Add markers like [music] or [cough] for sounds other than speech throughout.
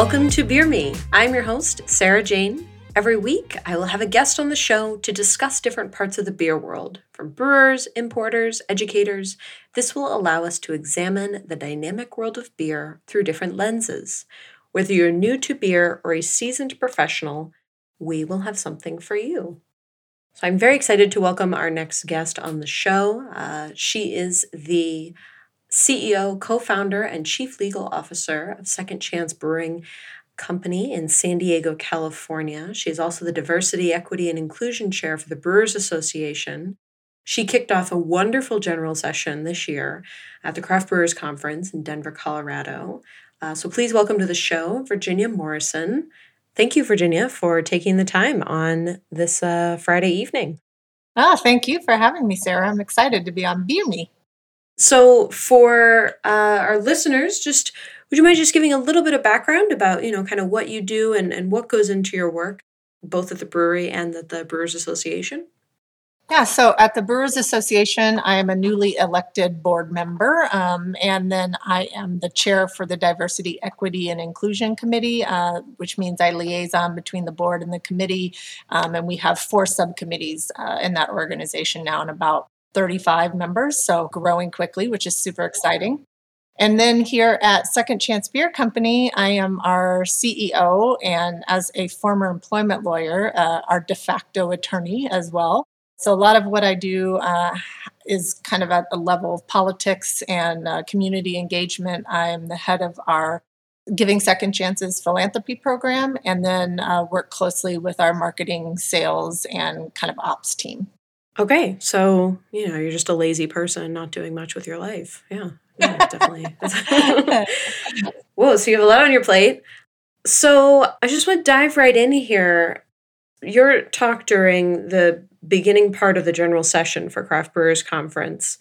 Welcome to Beer Me. I'm your host, Sarah Jane. Every week, I will have a guest on the show to discuss different parts of the beer world, from brewers, importers, educators. This will allow us to examine the dynamic world of beer through different lenses. Whether you're new to beer or a seasoned professional, we will have something for you. So I'm very excited to welcome our next guest on the show. Uh, she is the CEO, co founder, and chief legal officer of Second Chance Brewing Company in San Diego, California. She is also the Diversity, Equity, and Inclusion Chair for the Brewers Association. She kicked off a wonderful general session this year at the Craft Brewers Conference in Denver, Colorado. Uh, so please welcome to the show Virginia Morrison. Thank you, Virginia, for taking the time on this uh, Friday evening. Ah, thank you for having me, Sarah. I'm excited to be on Me. So, for uh, our listeners, just would you mind just giving a little bit of background about you know kind of what you do and, and what goes into your work, both at the brewery and at the Brewers Association? Yeah, so at the Brewers Association, I am a newly elected board member, um, and then I am the chair for the Diversity, Equity, and Inclusion Committee, uh, which means I liaison between the board and the committee. Um, and we have four subcommittees uh, in that organization now, and about 35 members, so growing quickly, which is super exciting. And then here at Second Chance Beer Company, I am our CEO and as a former employment lawyer, uh, our de facto attorney as well. So a lot of what I do uh, is kind of at the level of politics and uh, community engagement. I am the head of our Giving Second Chances philanthropy program, and then uh, work closely with our marketing, sales, and kind of ops team. Okay, so you know you're just a lazy person, not doing much with your life. Yeah, yeah definitely. [laughs] Whoa, so you have a lot on your plate. So I just want to dive right in here. Your talk during the beginning part of the general session for Craft Brewers Conference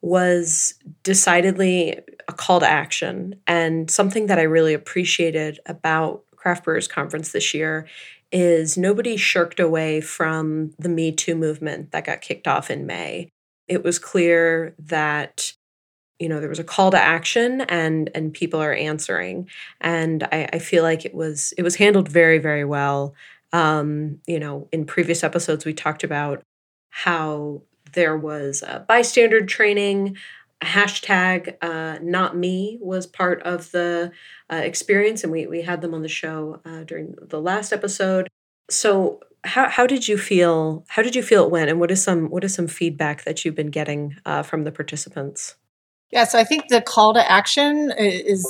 was decidedly a call to action. And something that I really appreciated about Craft Brewers Conference this year is nobody shirked away from the Me Too movement that got kicked off in May. It was clear that you know there was a call to action and and people are answering and I, I feel like it was it was handled very very well um, you know, in previous episodes, we talked about how there was bystander training. Hashtag uh, not me was part of the uh, experience, and we, we had them on the show uh, during the last episode. So, how, how did you feel? How did you feel it went, and what is some what is some feedback that you've been getting uh, from the participants? Yeah, so I think the call to action is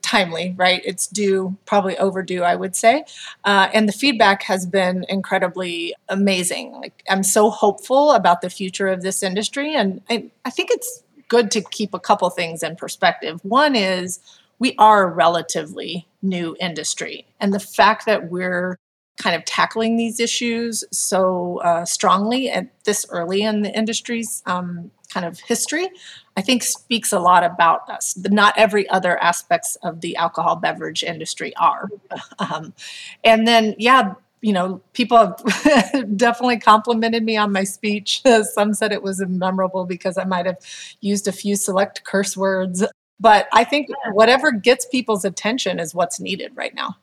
timely, right? It's due, probably overdue, I would say. Uh, and the feedback has been incredibly amazing. Like, I'm so hopeful about the future of this industry. And I, I think it's good to keep a couple things in perspective. One is we are a relatively new industry. And the fact that we're kind of tackling these issues so uh, strongly at this early in the industry's um, kind of history, I think speaks a lot about us. Not every other aspects of the alcohol beverage industry are. [laughs] Um, and then, yeah, you know, people have [laughs] definitely complimented me on my speech. [laughs] Some said it was memorable because I might have used a few select curse words. But I think whatever gets people's attention is what's needed right now.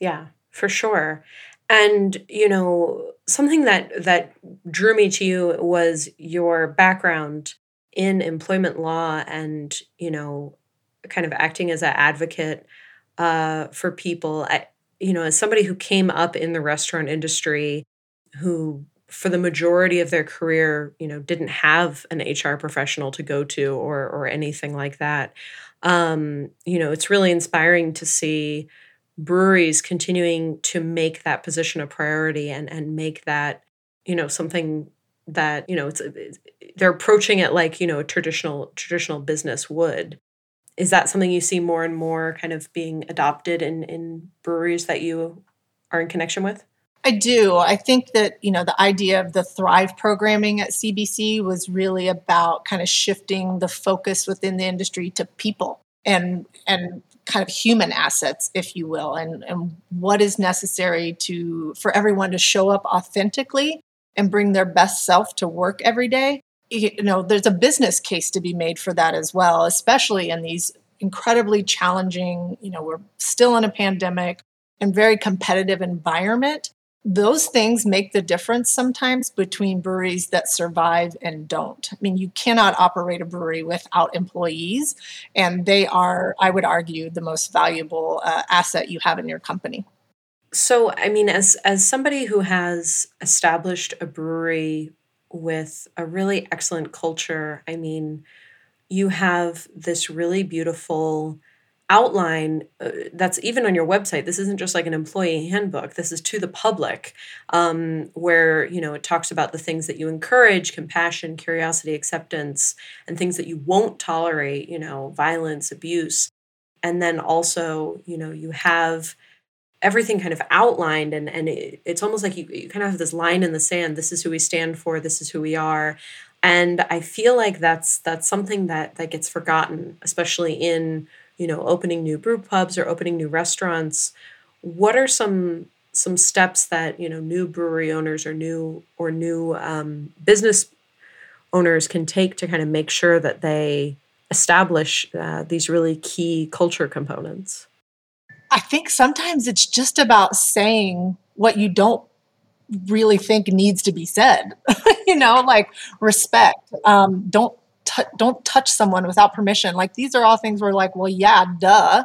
Yeah, for sure. And you know, something that that drew me to you was your background in employment law and, you know, kind of acting as an advocate uh, for people. I, you know, as somebody who came up in the restaurant industry, who for the majority of their career, you know, didn't have an HR professional to go to or or anything like that. Um, you know, it's really inspiring to see breweries continuing to make that position a priority and and make that you know something that you know it's, it's they're approaching it like you know a traditional traditional business would is that something you see more and more kind of being adopted in in breweries that you are in connection with I do. I think that, you know, the idea of the Thrive programming at CBC was really about kind of shifting the focus within the industry to people and and kind of human assets, if you will, and, and what is necessary to for everyone to show up authentically and bring their best self to work every day. You know, there's a business case to be made for that as well, especially in these incredibly challenging, you know, we're still in a pandemic and very competitive environment. Those things make the difference sometimes between breweries that survive and don't. I mean, you cannot operate a brewery without employees, and they are, I would argue, the most valuable uh, asset you have in your company. So, I mean, as as somebody who has established a brewery with a really excellent culture, I mean, you have this really beautiful outline uh, that's even on your website. This isn't just like an employee handbook. This is to the public um, where you know it talks about the things that you encourage compassion curiosity acceptance and things that you won't tolerate you know violence abuse. And then also you know you have everything kind of outlined and and it, it's almost like you, you kind of have this line in the sand this is who we stand for this is who we are. And i feel like that's that's something that that gets forgotten especially in you know opening new brew pubs or opening new restaurants. What are some some steps that you know new brewery owners or new or new um, business owners can take to kind of make sure that they establish uh, these really key culture components I think sometimes it's just about saying what you don't really think needs to be said. [laughs] you know, like respect. Um, don't t- don't touch someone without permission. Like these are all things where like, well, yeah, duh.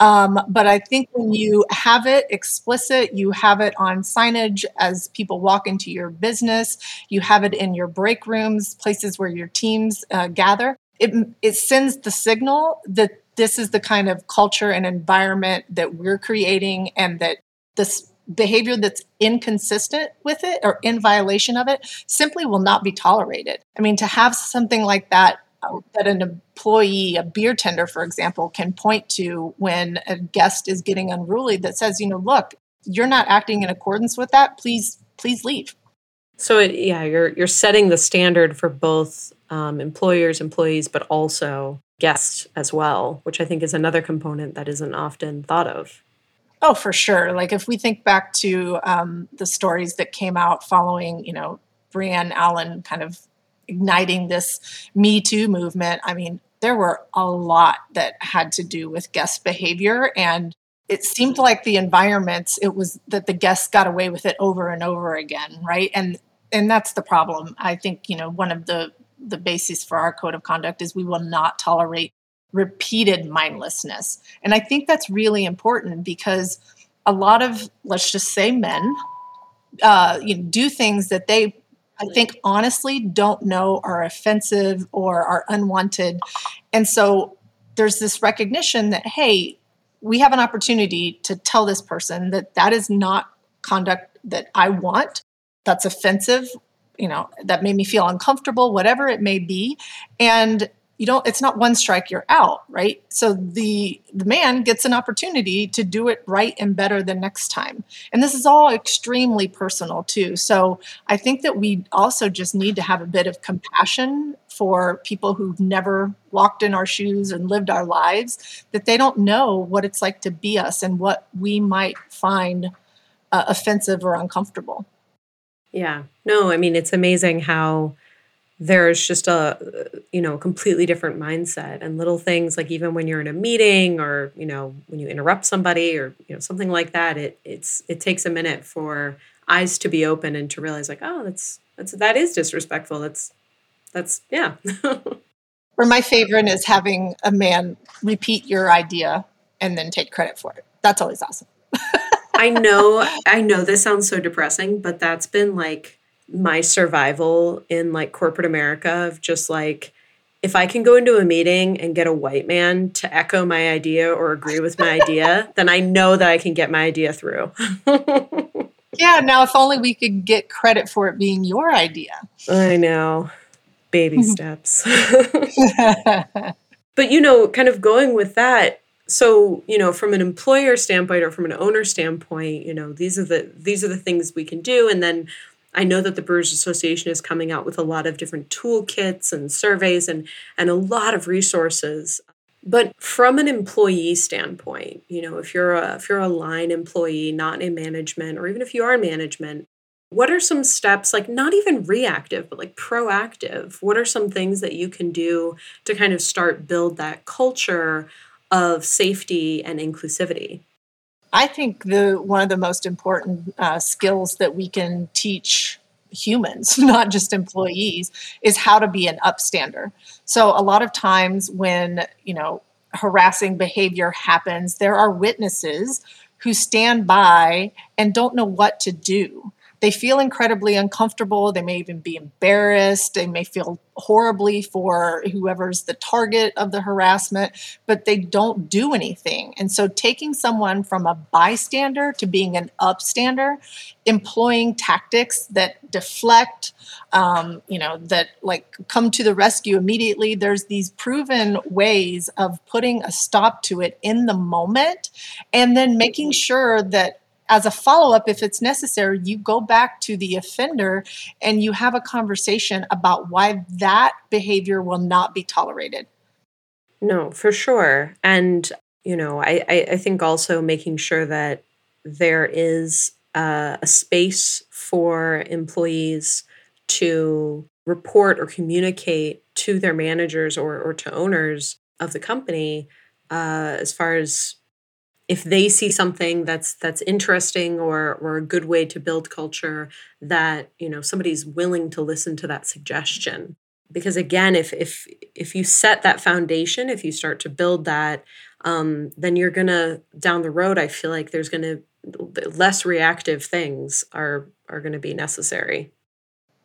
Um, but I think when you have it explicit, you have it on signage as people walk into your business, you have it in your break rooms, places where your teams uh, gather. It, it sends the signal that this is the kind of culture and environment that we're creating and that this behavior that's inconsistent with it or in violation of it simply will not be tolerated. I mean, to have something like that uh, that an employee, a beer tender, for example, can point to when a guest is getting unruly that says, you know, look, you're not acting in accordance with that. Please, please leave. So it, yeah, you're you're setting the standard for both um, employers, employees, but also guests as well, which I think is another component that isn't often thought of. Oh, for sure. Like if we think back to um, the stories that came out following, you know, Brienne Allen kind of igniting this Me Too movement, I mean, there were a lot that had to do with guest behavior. And it seemed like the environments, it was that the guests got away with it over and over again, right? And and that's the problem. I think, you know, one of the the basis for our code of conduct is we will not tolerate repeated mindlessness. And I think that's really important because a lot of, let's just say, men uh, you know, do things that they, I think, honestly don't know are offensive or are unwanted. And so there's this recognition that, hey, we have an opportunity to tell this person that that is not conduct that I want, that's offensive you know that made me feel uncomfortable whatever it may be. And you don't it's not one strike you're out right? So the the man gets an opportunity to do it right and better the next time. And this is all extremely personal too. So i think that we also just need to have a bit of compassion for people who've never walked in our shoes and lived our lives that they don't know what it's like to be us and what we might find uh, offensive or uncomfortable yeah. No, I mean, it's amazing how there's just a you know completely different mindset and little things like even when you're in a meeting or you know when you interrupt somebody or you know something like that it it's it takes a minute for eyes to be open and to realize like oh that's that's that is disrespectful. That's that's yeah. [laughs] Or my favorite is having a man repeat your idea and then take credit for it. That's always awesome I know, I know this sounds so depressing, but that's been like my survival in like corporate America of just like, if I can go into a meeting and get a white man to echo my idea or agree with my idea, [laughs] then I know that I can get my idea through. yeah, now if only we could get credit for it being your idea. I know. Baby mm-hmm. steps. [laughs] but you know, kind of going with that, so you know from an employer standpoint or from an owner standpoint you know these are the these are the things we can do. And then i know that the brewers association is coming out with a lot of different toolkits and surveys and and a lot of resources. But from an employee standpoint you know if you're a if you're a line employee not in management or even if you are in management what are some steps like not even reactive but like proactive? What are some things that you can do to kind of start build that culture of safety and inclusivity? I think the one of the most important uh, skills that we can teach humans, [laughs] not just employees, is how to be an upstander. So a lot of times when you know harassing behavior happens, there are witnesses who stand by and don't know what to do they feel incredibly uncomfortable. They may even be embarrassed. They may feel horribly for whoever's the target of the harassment, but they don't do anything. And so, taking someone from a bystander to being an upstander, employing tactics that deflect, um, you know, that like come to the rescue immediately. There's these proven ways of putting a stop to it in the moment and then making sure that as a follow up, if it's necessary, you go back to the offender and you have a conversation about why that behavior will not be tolerated. No, for sure. And, you know, I, I, I think also making sure that there is uh, a space for employees to report or communicate to their managers or, or to owners of the company uh, as far as if they see something that's that's interesting or or a good way to build culture that you know somebody's willing to listen to that suggestion because again if if if you set that foundation if you start to build that um, then you're gonna down the road i feel like there's gonna less reactive things are are gonna be necessary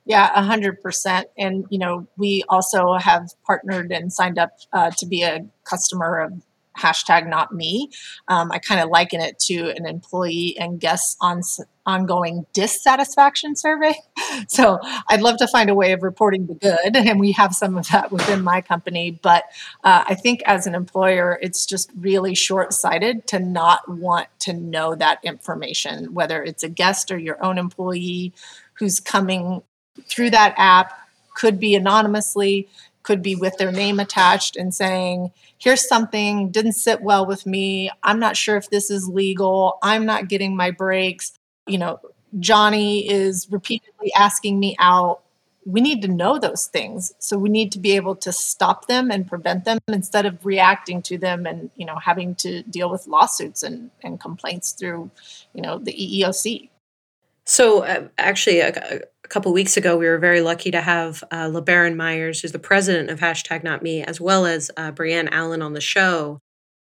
yeah, a hundred percent. And you know, we also have partnered and signed up uh, to be a customer of hashtag not me. Um, I kind of liken it to an employee and guest on ongoing dissatisfaction survey. [laughs] So I'd love to find a way of reporting the good, and we have some of that within my company. But uh, I think as an employer, it's just really short sighted to not want to know that information, whether it's a guest or your own employee who's coming through that app, could be anonymously, could be with their name attached and saying, here's something didn't sit well with me. I'm not sure if this is legal. I'm not getting my breaks. You know, Johnny is repeatedly asking me out. We need to know those things. So we need to be able to stop them and prevent them instead of reacting to them and, you know, having to deal with lawsuits and, and complaints through, you know, the EEOC. So uh, actually, a, a couple weeks ago, we were very lucky to have uh, LeBaron Myers, who's the president of Hashtag Not Me, as well as uh, Brienne Allen on the show.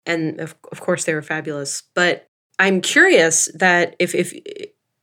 And of, of course, they were fabulous. But I'm curious that if if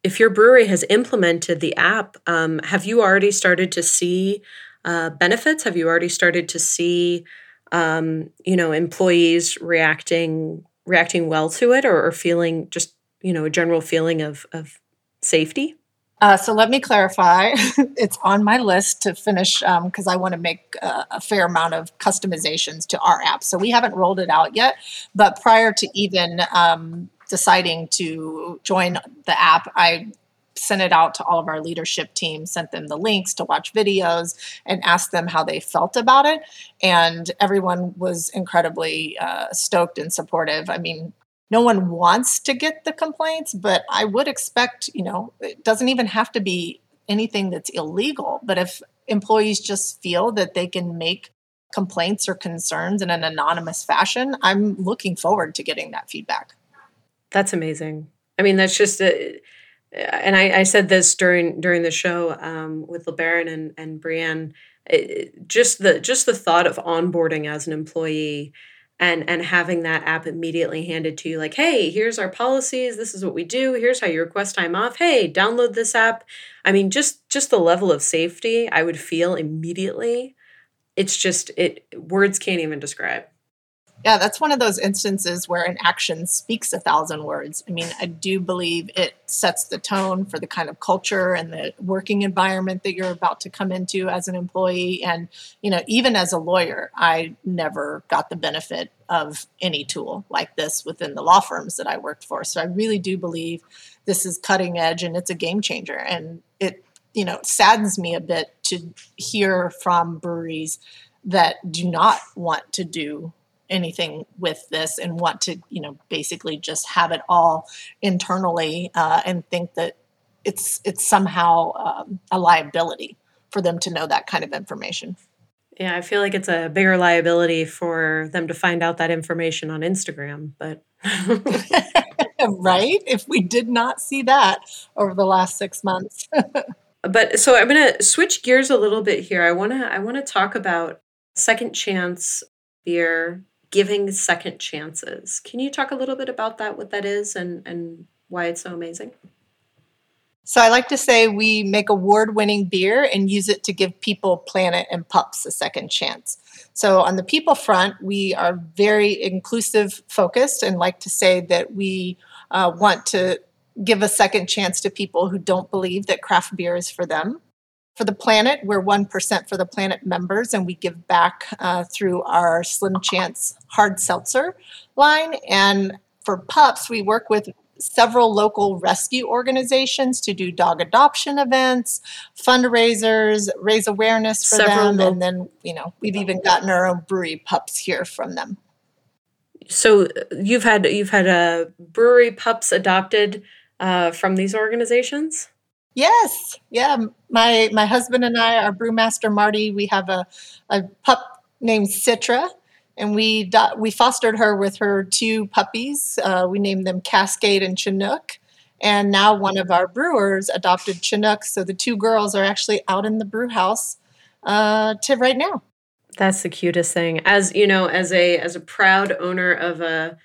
if your brewery has implemented the app, um, have you already started to see uh, benefits? Have you already started to see, um, you know, employees reacting reacting well to it, or, or feeling just you know a general feeling of of safety? Uh, so let me clarify. [laughs] it's on my list to finish because um, I want to make uh, a fair amount of customizations to our app. So we haven't rolled it out yet, but prior to even um, deciding to join the app, I sent it out to all of our leadership team, sent them the links to watch videos, and asked them how they felt about it. And everyone was incredibly uh, stoked and supportive. I mean, no one wants to get the complaints, but I would expect, you know, it doesn't even have to be anything that's illegal. But if employees just feel that they can make complaints or concerns in an anonymous fashion, I'm looking forward to getting that feedback. That's amazing. I mean, that's just a, and I, I said this during during the show um, with LeBaron and and Brienne. It, just the just the thought of onboarding as an employee and and having that app immediately handed to you like hey here's our policies. This is what we do. Here's how you request time off. Hey download this app. I mean just just the level of safety i would feel immediately it's just it words can't even describe yeah, that's one of those instances where an action speaks a thousand words. I mean, I do believe it sets the tone for the kind of culture and the working environment that you're about to come into as an employee. And, you know, even as a lawyer, I never got the benefit of any tool like this within the law firms that I worked for. So I really do believe this is cutting edge and it's a game changer. And it, you know, saddens me a bit to hear from breweries that do not want to do anything with this and want to you know basically just have it all internally uh, and think that it's it's somehow um, a liability for them to know that kind of information Yeah, I feel like it's a bigger liability for them to find out that information on Instagram, but [laughs] right? If we did not see that over the last 6 months. [laughs] but so I'm going to switch gears a little bit here. I want to I want to talk about second chance beer giving second chances. Can you talk a little bit about that what that is and and why it's so amazing? So I like to say we make award winning beer and use it to give people, planet, and pups a second chance. So on the people front, we are very inclusive focused and like to say that we uh, want to give a second chance to people who don't believe that craft beer is for them. For the planet, we're 1% for the planet members, and we give back uh, through our Slim Chance hard seltzer line. And for pups, we work with several local rescue organizations to do dog adoption events, fundraisers, raise awareness for several them, lo- and then you know we've even gotten our own brewery pups here from them. So uh, you've had you've had a uh, brewery pups adopted uh, from these organizations. Yes, yeah. My my husband and I, our brewmaster Marty, we have a a pup named Citra, and we we fostered her with her two puppies. Uh, we named them Cascade and Chinook. And now one of our brewers adopted Chinook, so the two girls are actually out in the brew house uh, to right now. That's the cutest thing. As you know, as a as a proud owner of a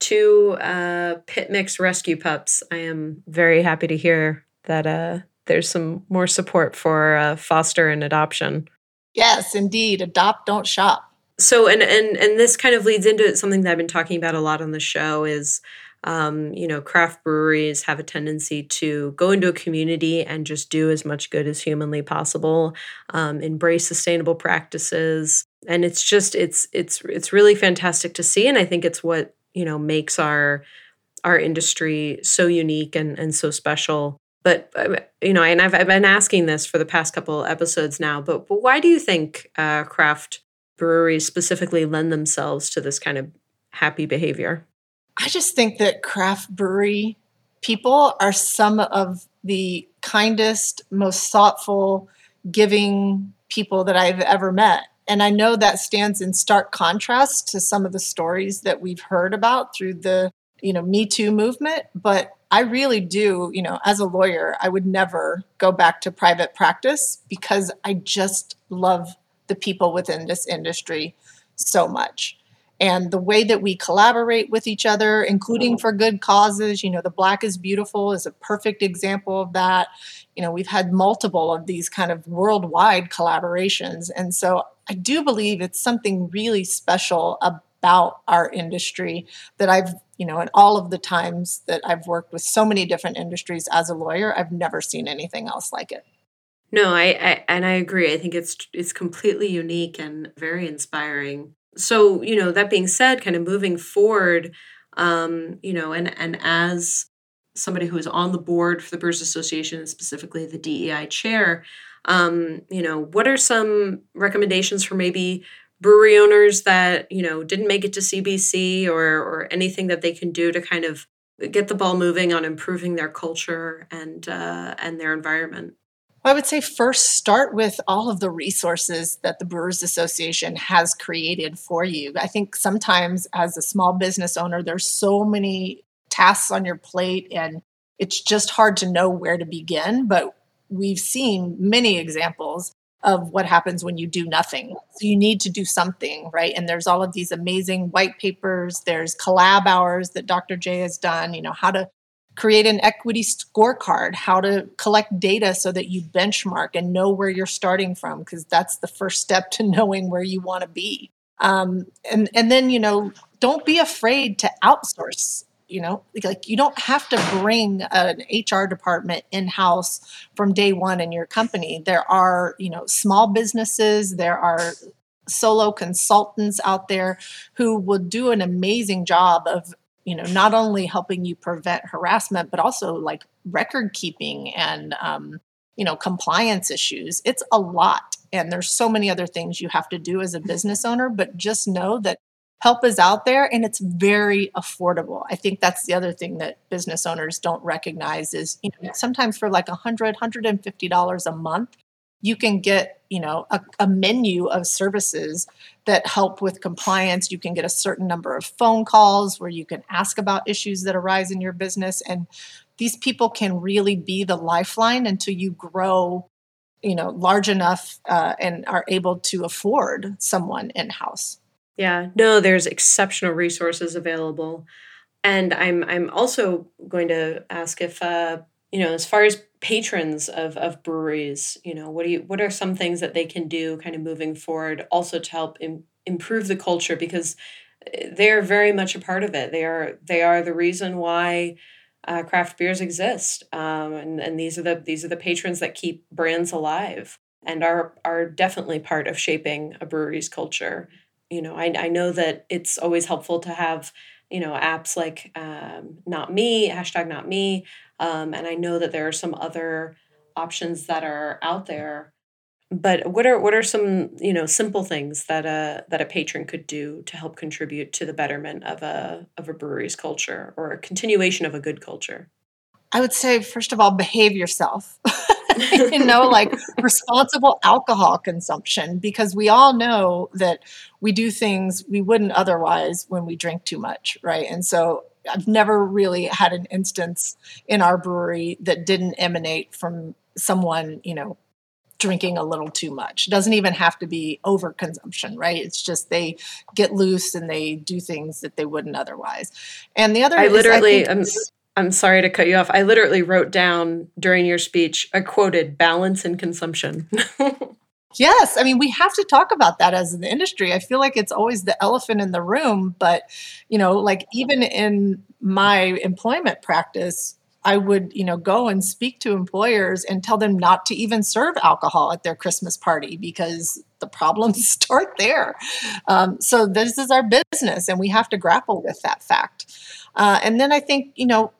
two uh, pit mix rescue pups, I am very happy to hear that uh, there's some more support for uh, foster and adoption. Yes, indeed. Adopt, don't shop so and and and this kind of leads into something that I've been talking about a lot on the show is um, you know craft breweries have a tendency to go into a community and just do as much good as humanly possible um, embrace sustainable practices and it's just it's it's it's really fantastic to see and i think it's what you know makes our our industry so unique and and so special but uh, you know and i've, I've been asking this for the past couple episodes now but, but why do you think uh, craft breweries specifically lend themselves to this kind of happy behavior? I just think that craft brewery people are some of the kindest, most thoughtful, giving people that I've ever met. And I know that stands in stark contrast to some of the stories that we've heard about through the, you know, Me Too movement, but I really do, you know, as a lawyer, I would never go back to private practice because I just love the people within this industry so much. And the way that we collaborate with each other, including for good causes, you know, the Black is Beautiful is a perfect example of that. You know, we've had multiple of these kind of worldwide collaborations. And so I do believe it's something really special about our industry that I've, you know, in all of the times that I've worked with so many different industries as a lawyer, I've never seen anything else like it. No, I, I and I agree. I think it's it's completely unique and very inspiring. So, you know, that being said, kind of moving forward, um, you know, and and as somebody who is on the board for the Brewers Association, specifically the DEI chair, um, you know, what are some recommendations for maybe brewery owners that you know didn't make it to CBC or or anything that they can do to kind of get the ball moving on improving their culture and uh, and their environment? I would say first start with all of the resources that the Brewers Association has created for you. I think sometimes as a small business owner, there's so many tasks on your plate and it's just hard to know where to begin. But we've seen many examples of what happens when you do nothing. So you need to do something, right? And there's all of these amazing white papers, there's collab hours that Dr. J has done, you know, how to create an equity scorecard, how to collect data so that you benchmark and know where you're starting from, because that's the first step to [laughs] knowing where you want to be. Um, and and then you know, don't be afraid to outsource. You know, like you don't have to bring an HR department in house from day one in your company. There are you know small businesses. There are solo consultants out there who will do an amazing job of you know not only helping you prevent harassment but also like record keeping and um, you know compliance issues it's a lot and there's so many other things you have to do as a business owner but just know that help is out there and it's very affordable. I think that's the other thing that business owners don't recognize is you know sometimes for like 100 150 dollars a month you can get you know a, a, menu of services that help with compliance. You can get a certain number of phone calls where you can ask about issues that arise in your business and these people can really be the lifeline until you grow you know large enough uh, and are able to afford someone in house yeah. No there's exceptional resources available. And i'm i'm also going to ask if uh, you know as far as patrons of of breweries you know what do you what are some things that they can do kind of moving forward also to help Im- improve the culture? Because eh, they're very much a part of it. They are they are the reason why uh, craft beers exist. Um, and, and these are the these are the patrons that keep brands alive and are are definitely part of shaping a brewery's culture you know i, I know that it's always helpful to have you know apps like um, not me hashtag not me um, and I know that there are some other options that are out there. But what are what are some you know simple things that a that a patron could do to help contribute to the betterment of a of a brewery's culture or a continuation of a good culture? I would say first of all, behave yourself. [laughs] [laughs] you know, like responsible alcohol consumption, because we all know that we do things we wouldn't otherwise when we drink too much, right? And so I've never really had an instance in our brewery that didn't emanate from someone, you know, drinking a little too much. It doesn't even have to be overconsumption, right? It's just they get loose and they do things that they wouldn't otherwise. And the other I literally I am I'm sorry to cut you off. I literally wrote down during your speech, I quoted balance and consumption. [laughs] Yes, I mean we have to talk about that as an industry. I feel like it's always the elephant in the room, but you know, like even in my employment practice, I would, you know, go and speak to employers and tell them not to even serve alcohol at their Christmas party because the problems [laughs] start there. Um, so this is our business, and we have to grapple with that fact. Uh, and then I think, you know,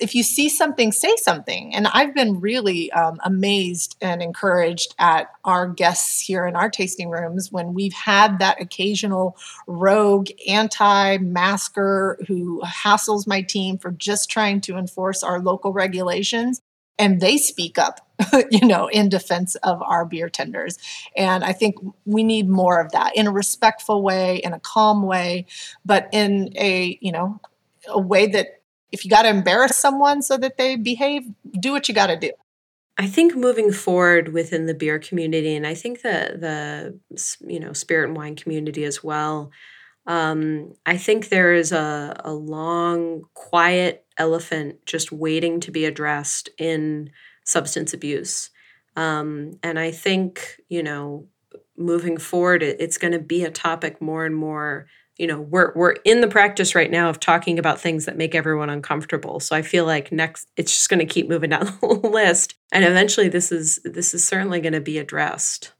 if you see something, say something. And I've been really um, amazed and encouraged at our guests here in our tasting rooms when we've had that occasional rogue anti masker who hassles my team for just trying to enforce our local regulations. And they speak up, [laughs] you know, in defense of our beer tenders. And I think we need more of that in a respectful way, in a calm way, but in a, you know, a way that if you got to embarrass someone so that they behave, do what you got to do. I think moving forward within the beer community, and I think the the you know spirit and wine community as well. Um, I think there is a, a long, quiet elephant just waiting to be addressed in substance abuse. Um, and I think, you know, moving forward, it, it's going to be a topic more and more you know we're we're in the practice right now of talking about things that make everyone uncomfortable. So i feel like next it's just going to keep moving down [laughs] the list. And eventually this is this is certainly going to be addressed.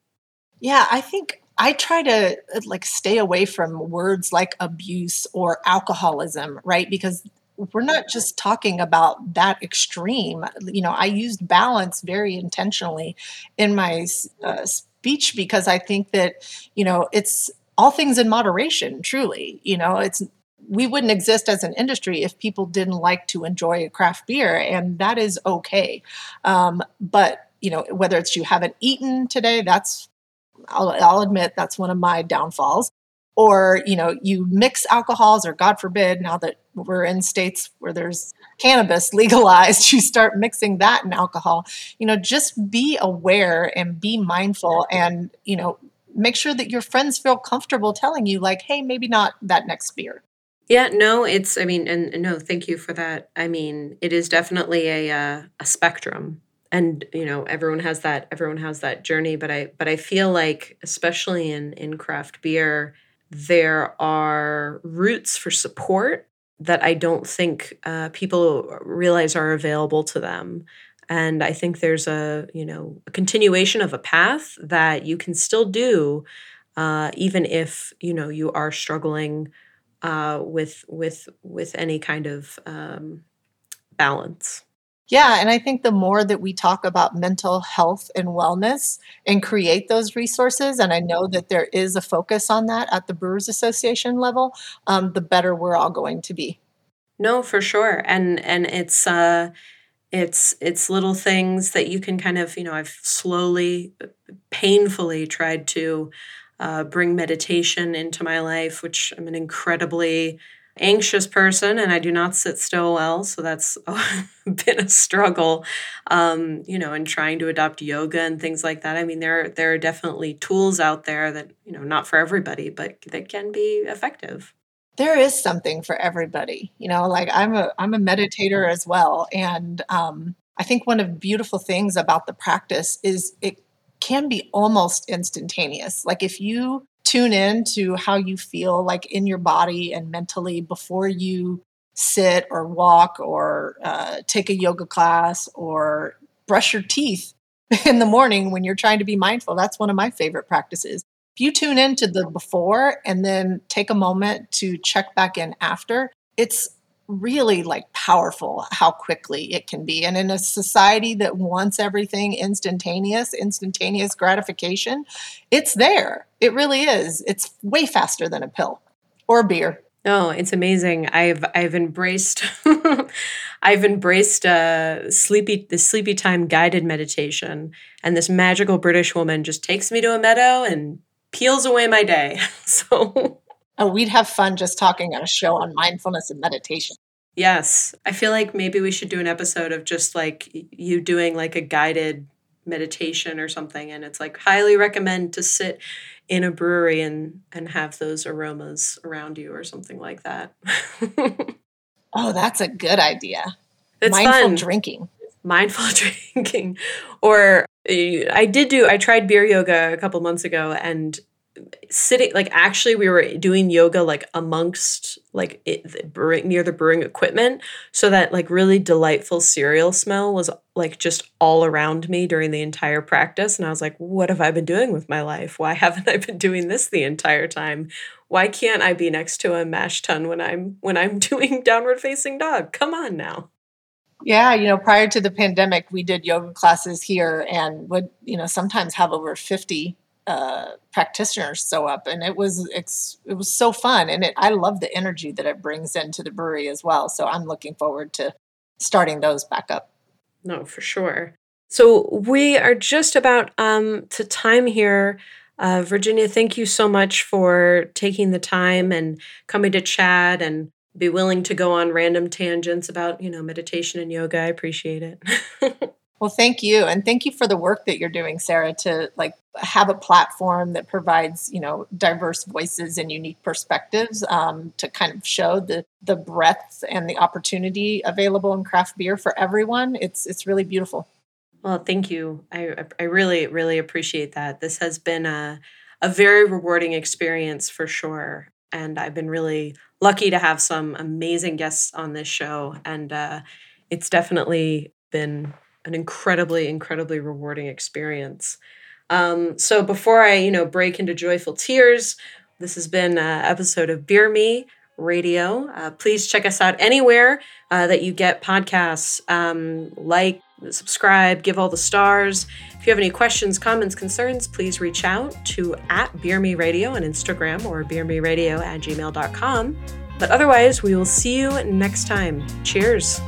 Yeah i think i try to like stay away from words like abuse or alcoholism right? Because we're not just talking about that extreme. You know i used balance very intentionally in my uh, speech because i think that you know it's all things in moderation, truly. You know, it's we wouldn't exist as an industry if people didn't like to enjoy a craft beer, and that is okay. Um, but you know, whether it's you haven't eaten today, that's I'll, I'll admit that's one of my downfalls. Or you know, you mix alcohols, or God forbid, now that we're in states where there's cannabis [laughs] legalized, you start mixing that in alcohol. You know, just be aware and be mindful, and you know, make sure that your friends feel comfortable telling you like hey maybe not that next beer. Yeah no it's i mean and, no thank you for that. I mean it is definitely a uh, a spectrum and you know everyone has that everyone has that journey but i but i feel like especially in in craft beer there are routes for support that i don't think uh, people realize are available to them and i think there's a you know a continuation of a path that you can still do uh, even if you know you are struggling uh, with with with any kind of um, balance yeah, and I think the more that we talk about mental health and wellness and create those resources, and I know that there is a focus on that at the Brewers Association level, um, the better we're all going to be. No, for sure, and and it's uh, it's it's little things that you can kind of you know i've slowly painfully tried to uh, bring meditation into my life which i'm an incredibly anxious person and i do not sit still well so that's [laughs] been a struggle um, you know in trying to adopt yoga and things like that. I mean there there are definitely tools out there that you know not for everybody but that can be effective there is something for everybody you know like i'm a i'm a meditator as well. And um, i think one of the beautiful things about the practice is it can be almost instantaneous. Like if you tune in to how you feel like in your body and mentally before you sit or walk or uh, take a yoga class or brush your teeth [laughs] in the morning when you're trying to be mindful that's one of my favorite practices if you tune into the before and then take a moment to check back in after, it's really like powerful how quickly it can be. And in a society that wants everything instantaneous, instantaneous gratification, it's there. It really is. It's way faster than a pill or beer. No, oh, it's amazing. I've I've embraced [laughs] I've embraced uh, sleepy the sleepy time guided meditation, and this magical British woman just takes me to a meadow and peels away my day. [laughs] So Oh, we'd have fun just talking on a show on mindfulness and meditation. Yes. I feel like maybe we should do an episode of just like you doing like a guided meditation or something and it's like highly recommend to sit in a brewery and and have those aromas around you or something like that. [laughs] oh, that's a good idea. It's mindful fun. drinking. Mindful [laughs] drinking. Or I did do I tried beer yoga a couple months ago and sitting like actually we were doing yoga like amongst like it, the brewing, near the brewing equipment so that like really delightful cereal smell was like just all around me during the entire practice. And I was like what have I been doing with my life? Why haven't I been doing this the entire time? Why can't I be next to a mash tun when I'm when I'm [laughs] doing downward facing dog? Come on now yeah, you know, prior to the pandemic, we did yoga classes here and would, you know, sometimes have over 50 uh, practitioners show up and it was it was so fun and it I love the energy that it brings into the brewery as well. So I'm looking forward to starting those back up. No, for sure. So we are just about um, to time here. Uh, Virginia, thank you so much for taking the time and coming to chat and be willing to go on random tangents about, you know, meditation and yoga. I appreciate it. [laughs] well, thank you. And thank you for the work that you're doing, Sarah, to like have a platform that provides, you know, diverse voices and unique perspectives um, to kind of show the the breadth and the opportunity available in craft beer for everyone. It's it's really beautiful. Well, thank you. I I really really appreciate that. This has been a a very rewarding experience for sure and I've been really lucky to have some amazing guests on this show. And uh, it's definitely been an incredibly, incredibly rewarding experience. Um, so before I, you know, break into joyful tears, this has been an episode of Beer Me Radio. Uh, please check us out anywhere uh, that you get podcasts. Um, like, subscribe, give all the stars. If you have any questions, comments, concerns, please reach out to at Beer Me Radio on Instagram or beermeradio at gmail.com. But otherwise, we will see you next time. Cheers.